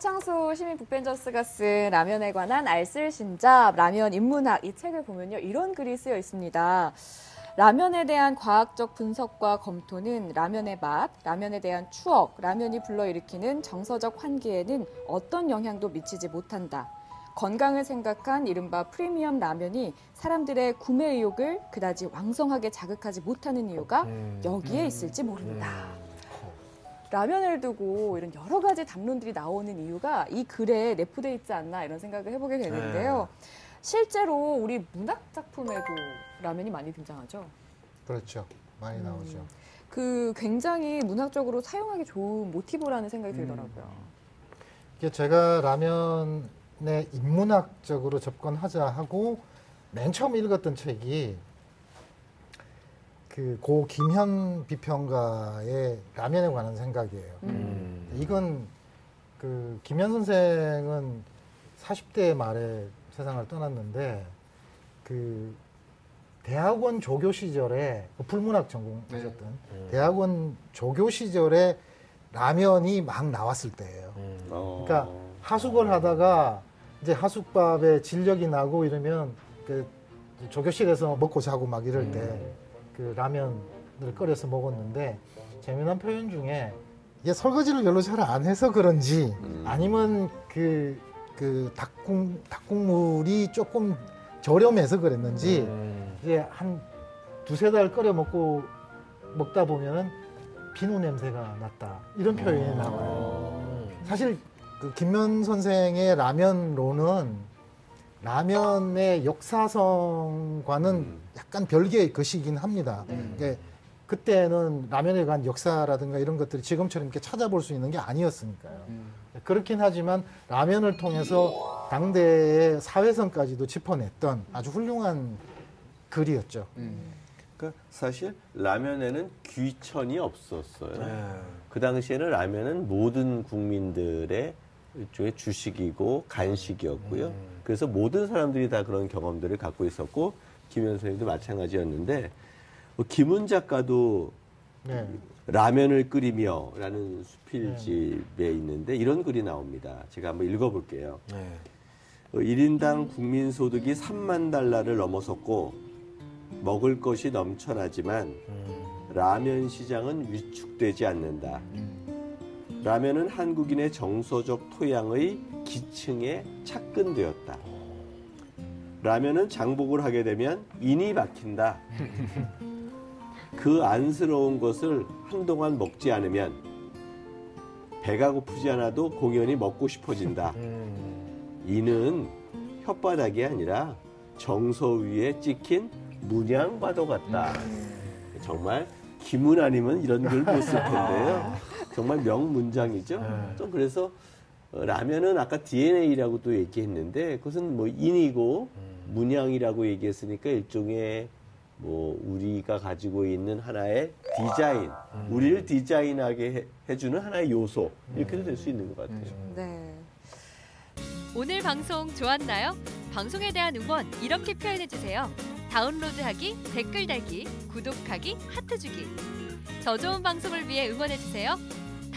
서창수 시민 북벤저스가 쓴 라면에 관한 알쓸신잡, 라면 인문학 이 책을 보면요. 이런 글이 쓰여 있습니다. 라면에 대한 과학적 분석과 검토는 라면의 맛, 라면에 대한 추억, 라면이 불러일으키는 정서적 환기에는 어떤 영향도 미치지 못한다. 건강을 생각한 이른바 프리미엄 라면이 사람들의 구매 의욕을 그다지 왕성하게 자극하지 못하는 이유가 음. 여기에 있을지 모른다. 라면을 두고 이런 여러 가지 담론들이 나오는 이유가 이 글에 내포돼 있지 않나 이런 생각을 해보게 되는데요. 실제로 우리 문학 작품에도 라면이 많이 등장하죠. 그렇죠. 많이 음. 나오죠. 그 굉장히 문학적으로 사용하기 좋은 모티브라는 생각이 들더라고요. 이게 제가 라면에 인문학적으로 접근하자 하고 맨 처음 읽었던 책이 그 고 김현 비평가의 라면에 관한 생각이에요. 음. 이건 그 김현 선생은 40대 말에 세상을 떠났는데 그 대학원 조교 시절에 그 불문학 전공하셨던 음. 대학원 조교 시절에 라면이 막 나왔을 때예요. 음. 어. 그러니까 하숙을 하다가 이제 하숙밥에 진력이 나고 이러면 그 조교실에서 먹고 자고 막 이럴 때 그 라면을 끓여서 먹었는데 재미난 표현 중에 이게 설거지를 별로 잘 안 해서 그런지 음. 아니면 그, 그 닭국, 닭국물이 조금 저렴해서 그랬는지 음. 이제 한 두세 달 끓여 먹고 먹다 보면은 비누 냄새가 났다. 이런 표현이 나와요. 사실 그 김면 선생의 라면론은 라면의 역사성과는 음. 약간 별개의 것이긴 합니다. 네. 이게 그때는 라면에 관한 역사라든가 이런 것들이 지금처럼 이렇게 찾아볼 수 있는 게 아니었으니까요. 그렇긴 하지만 라면을 통해서 당대의 사회성까지도 짚어냈던 아주 훌륭한 글이었죠. 그러니까 사실 라면에는 귀천이 없었어요. 네. 그 당시에는 라면은 모든 국민들의 일종의 주식이고 간식이었고요. 그래서 모든 사람들이 다 그런 경험들을 갖고 있었고 김현 선생님도 마찬가지였는데 뭐 김은 작가도 네. 라면을 끓이며라는 수필집에 있는데 이런 글이 나옵니다. 제가 한번 읽어볼게요. 네. 어, 1인당 국민 소득이 3만 달러를 넘어섰고 먹을 것이 넘쳐나지만 음. 라면 시장은 위축되지 않는다. 라면은 한국인의 정서적 토양의 기층에 착근되었다. 라면은 장복을 하게 되면 인이 박힌다. 그 안쓰러운 것을 한동안 먹지 않으면 배가 고프지 않아도 공연히 먹고 싶어진다. 음. 이는 혓바닥이 아니라 정서 위에 찍힌 문양과도 같다. 정말 김은 아니면 이런 글 못 쓸 텐데요. 정말 명문장이죠. 네. 좀 그래서 어, 라면은 아까 DNA라고도 얘기했는데 그것은 뭐 인이고 문양이라고 얘기했으니까 일종의 뭐 우리가 가지고 있는 하나의 디자인, 우리를 디자인하게 해- 해주는 하나의 요소 이렇게도 될 수 있는 것 같아요. 네. 오늘 방송 좋았나요? 방송에 대한 응원 이렇게 표현해 주세요. 다운로드하기, 댓글 달기, 구독하기, 하트 주기. 더 좋은 방송을 위해 응원해 주세요.